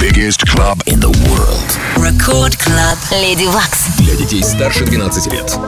biggest club in the world. Record Club. Lady Wax. Для детей старше 12 лет.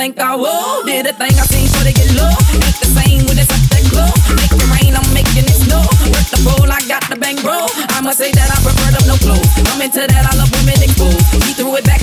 Think I will? Did a thing I seen, sure they get low. Ain't the same when it's up that glow. Make it rain, I'm making it snow. Work the pole, I got the bang bro. I must say that I prefer them no clothes. I'm into that, I love women exposed. He threw it back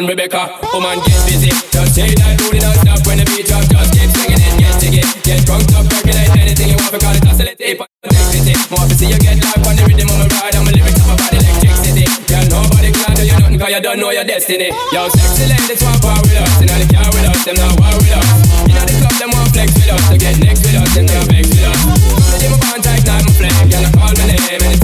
and Rebecca. Oh, Woman, get busy. Just say that booty don't stop when the beat drop. Just keep swinging it, get jiggy. Get drunk, up, percolate anything you want because it's oscillating. Electricity. More to see you get life on the rhythm of my ride. I'm a lyrics of about electricity. Girl, nobody can do you nothing cause you don't know your destiny. Yo, sexy ladies want power with us. Inna the car with us, them not war with us. Inna the club, them want flex with us. To get next with us, them not vex with us. Come to my band tight, night my flame. Girl, I call my name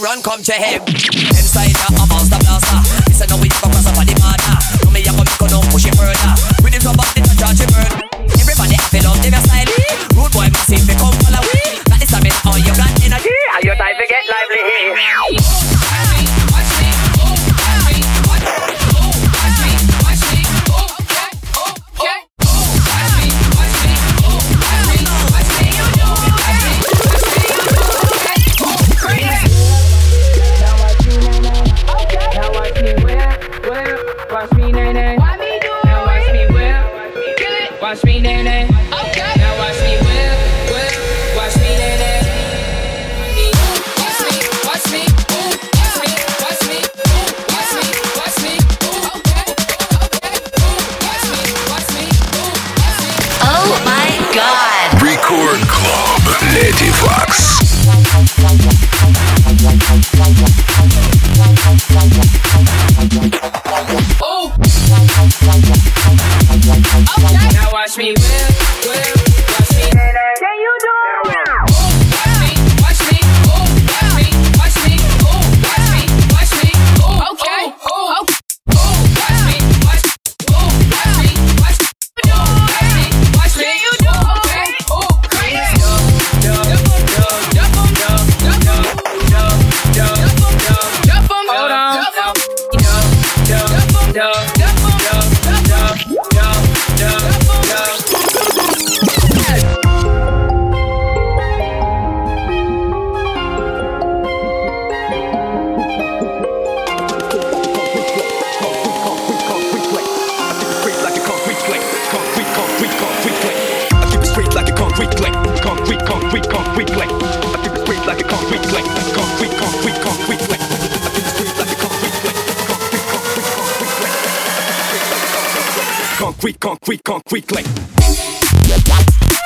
run come to him. Inside a monster blaster. get what?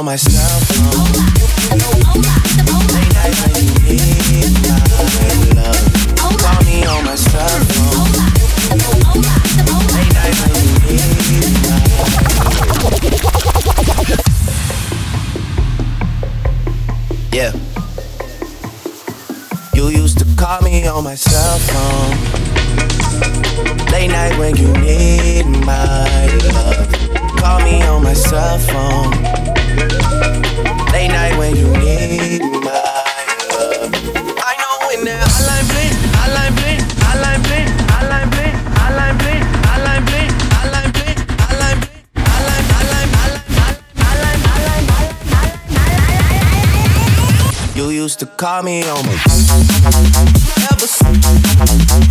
all my call me on my ever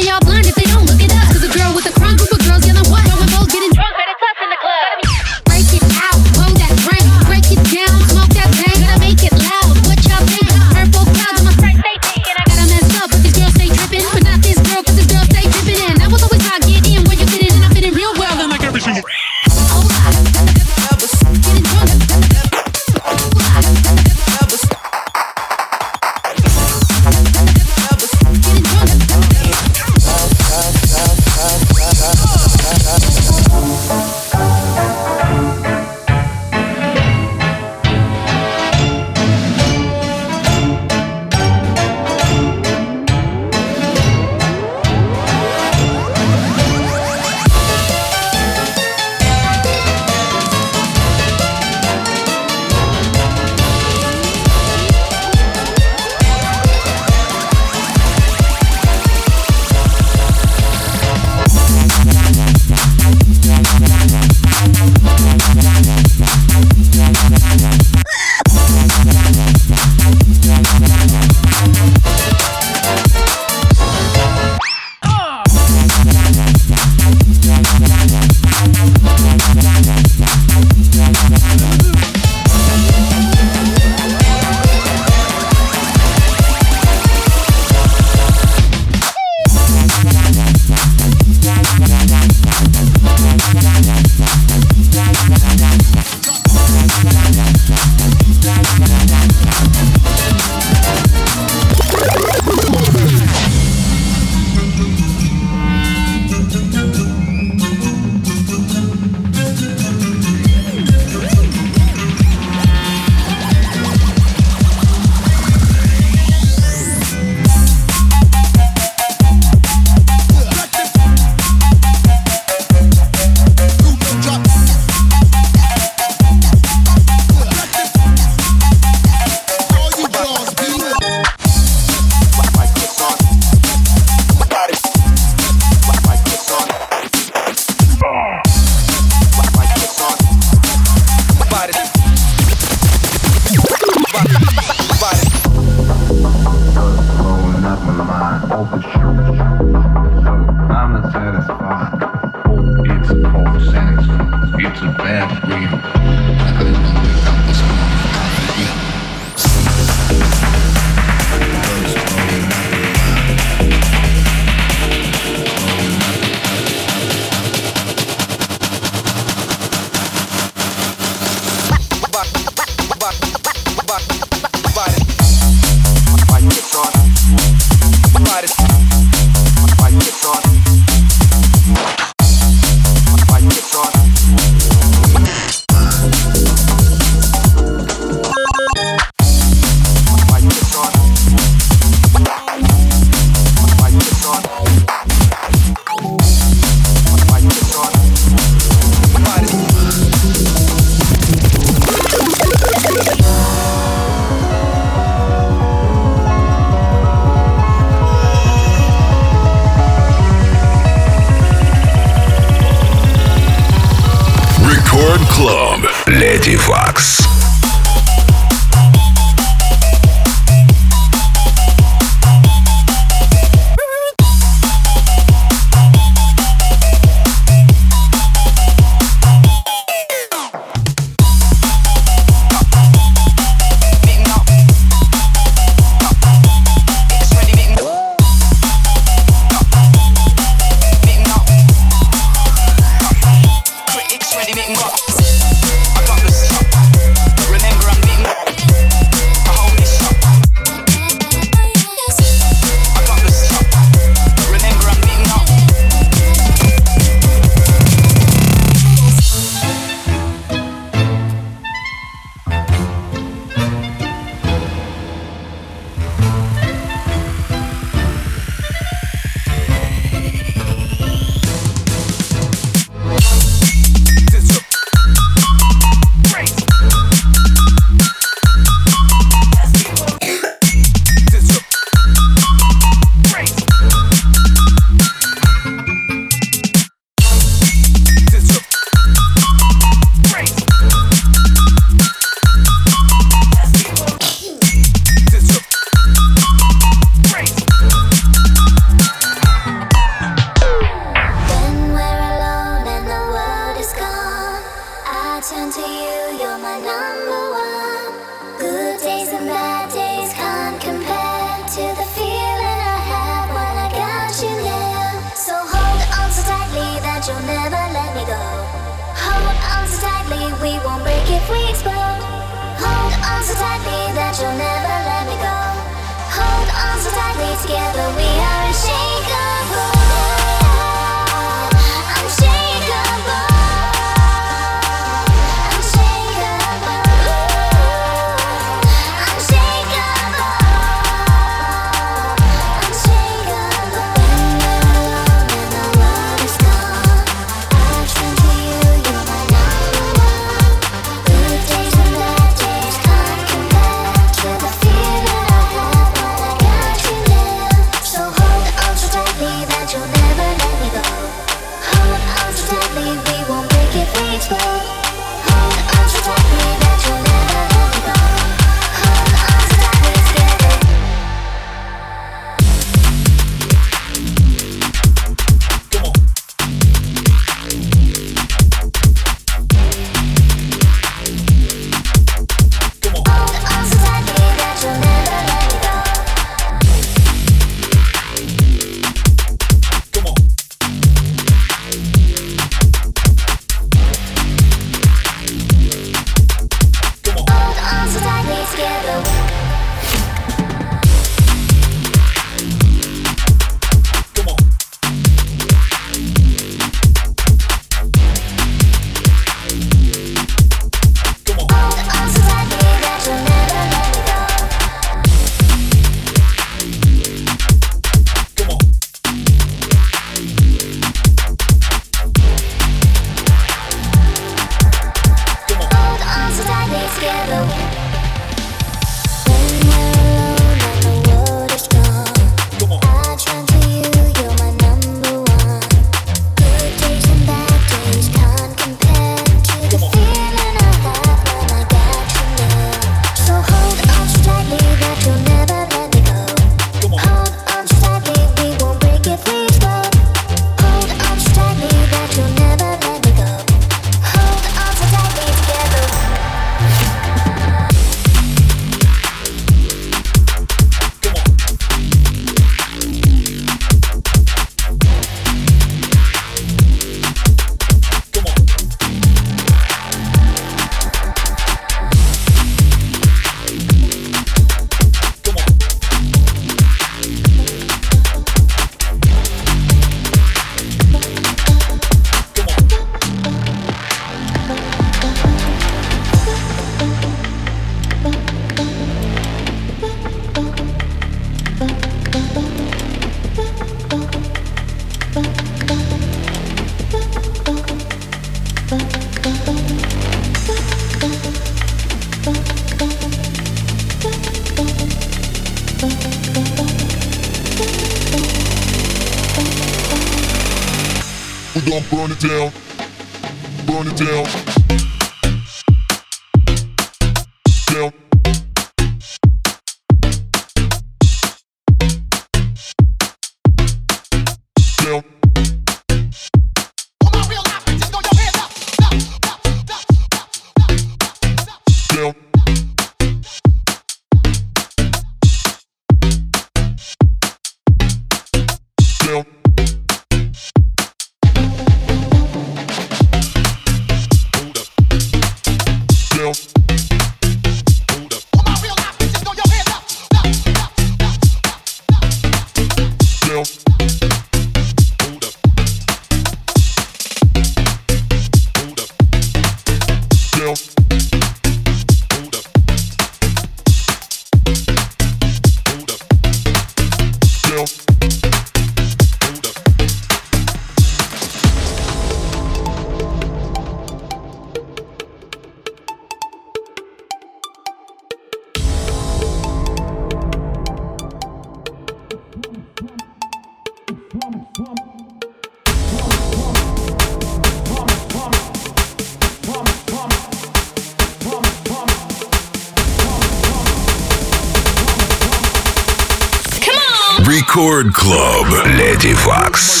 Club Lady Fox.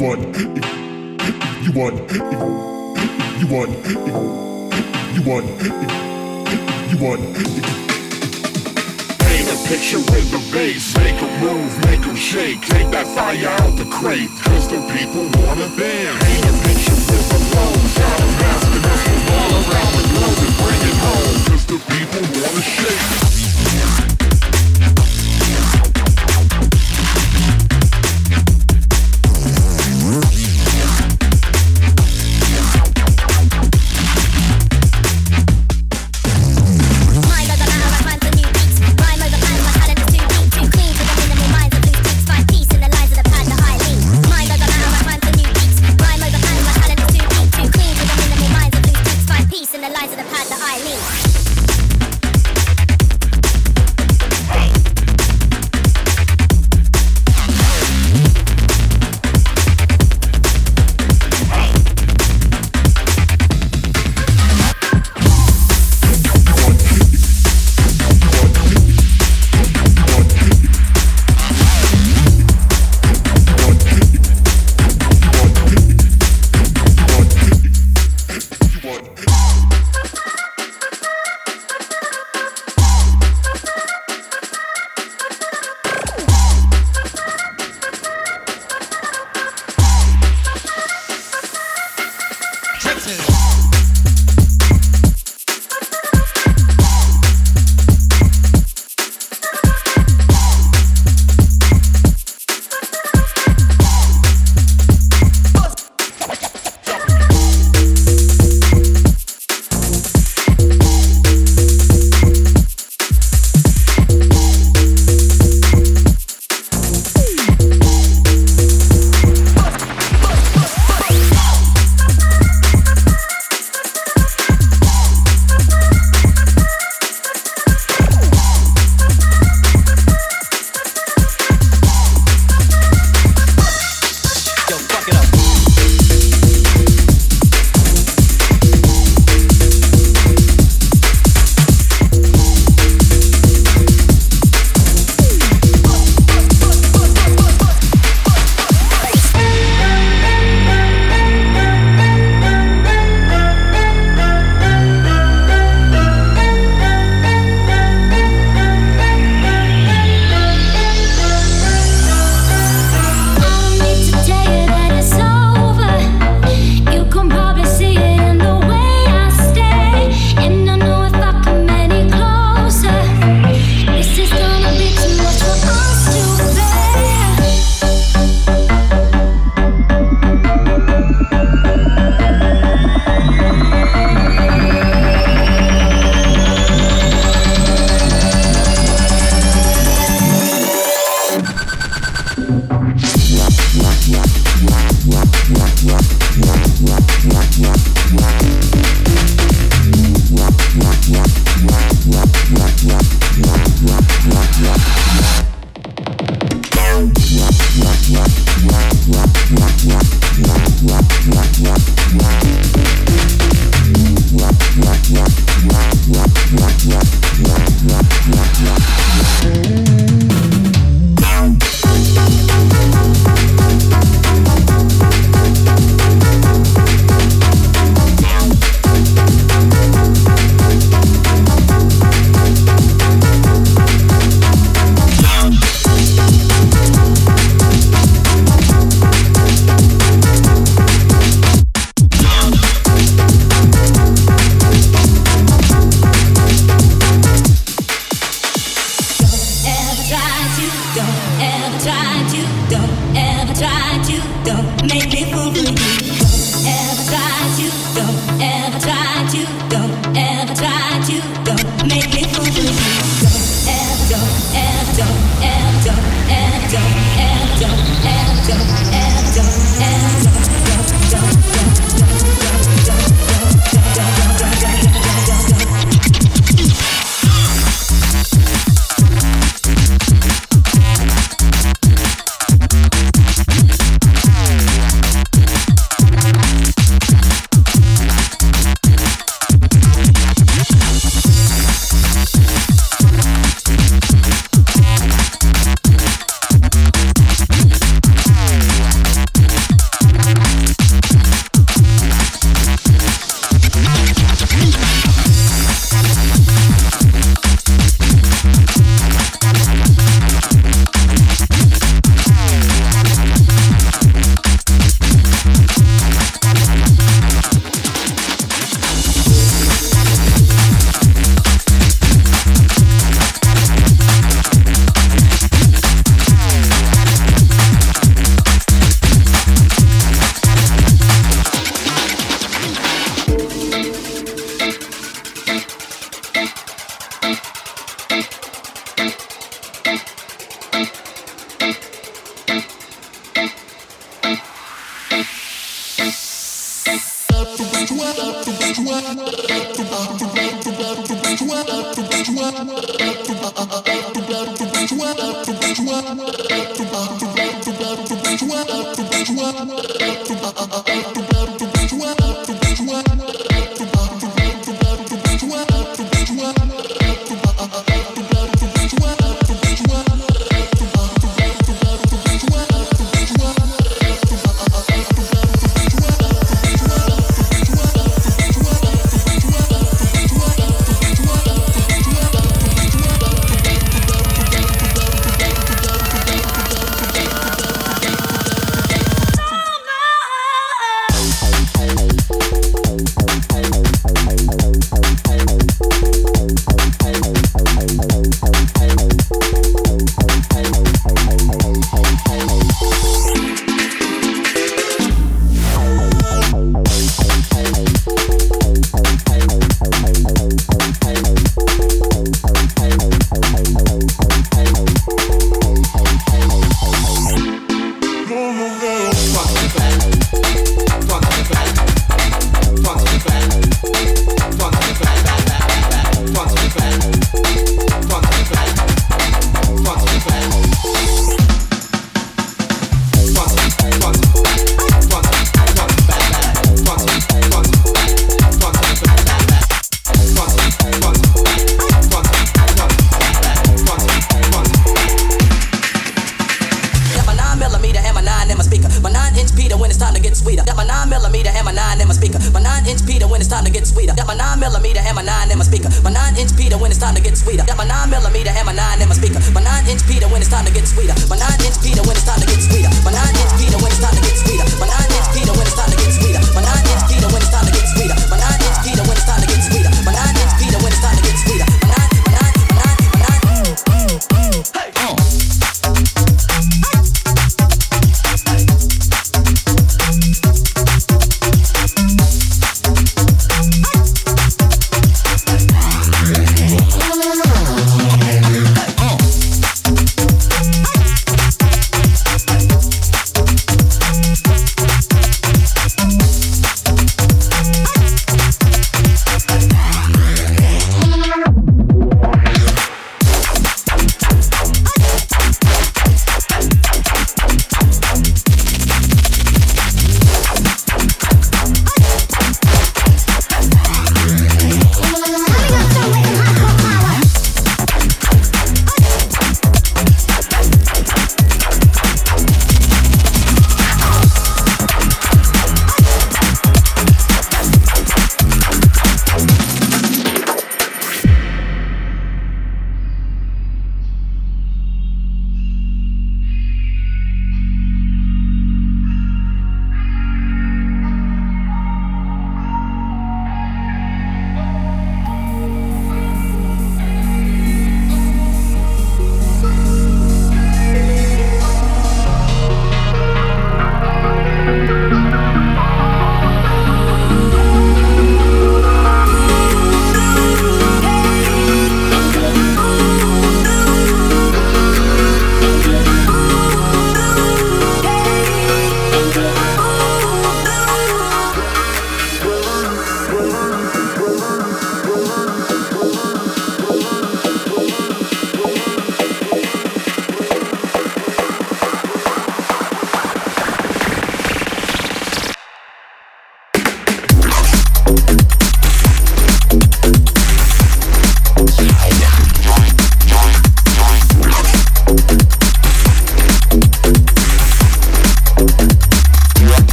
want, if, you want, you want, you want, you want. Paint a picture with the bass, make a move, make them shake, take that fire out the crate, cause the people wanna band. Paint a picture with the bones, out a mask, all around the globe and bring it home, cause the people wanna shake. Thank you.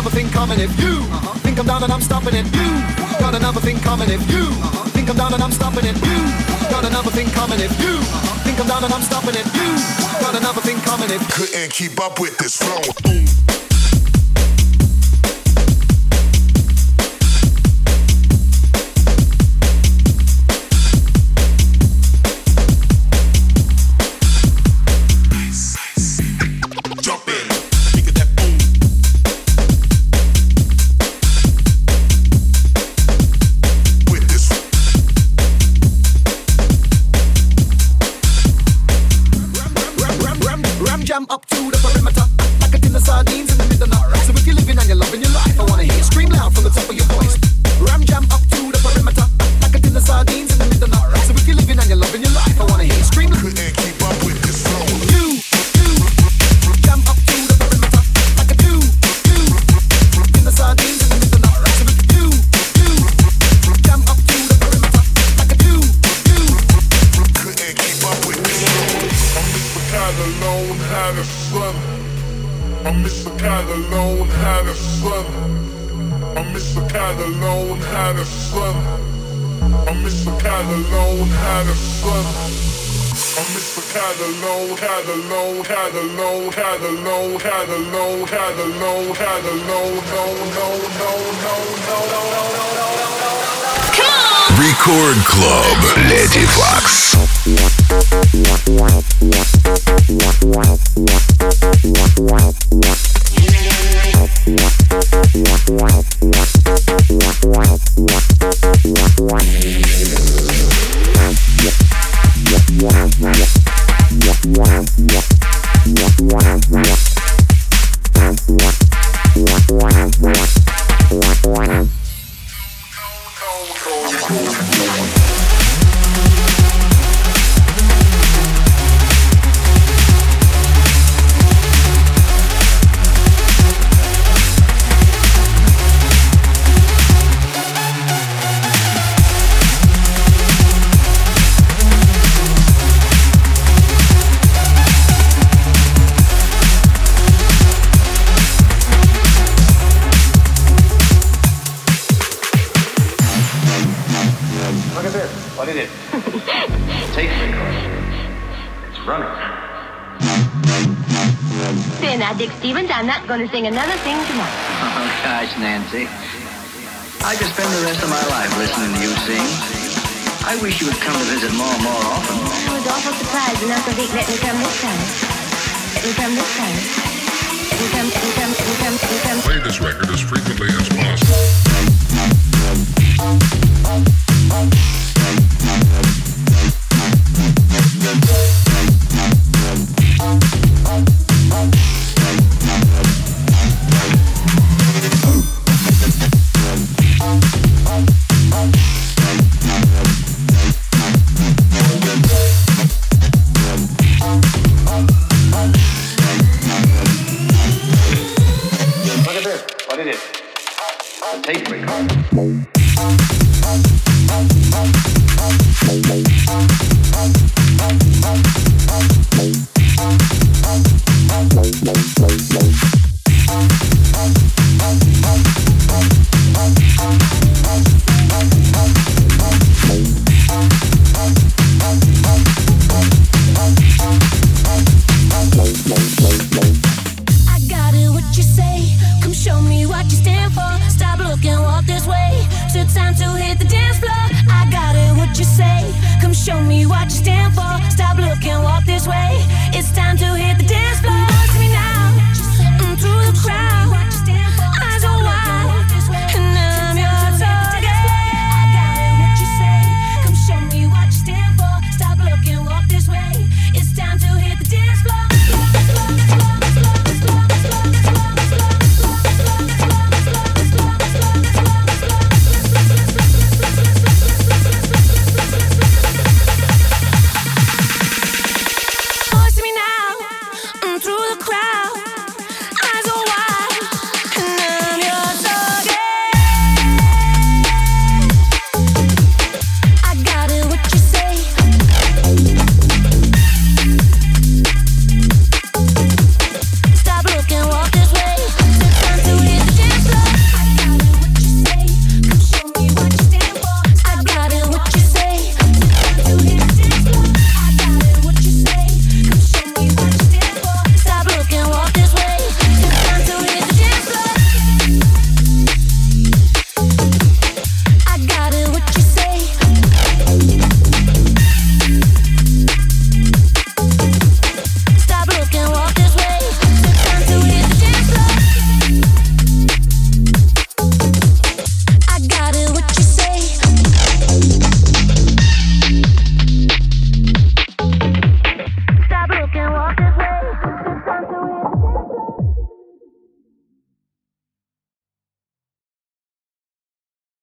another thing coming if you uh-huh. think I'm down and I'm stopping it. You Whoa. got another thing coming if you uh-huh. think I'm down and I'm stopping it. You Whoa. got another thing coming if you uh-huh. think I'm down and I'm stopping it. You Whoa. got another thing coming if couldn't keep up with this flow.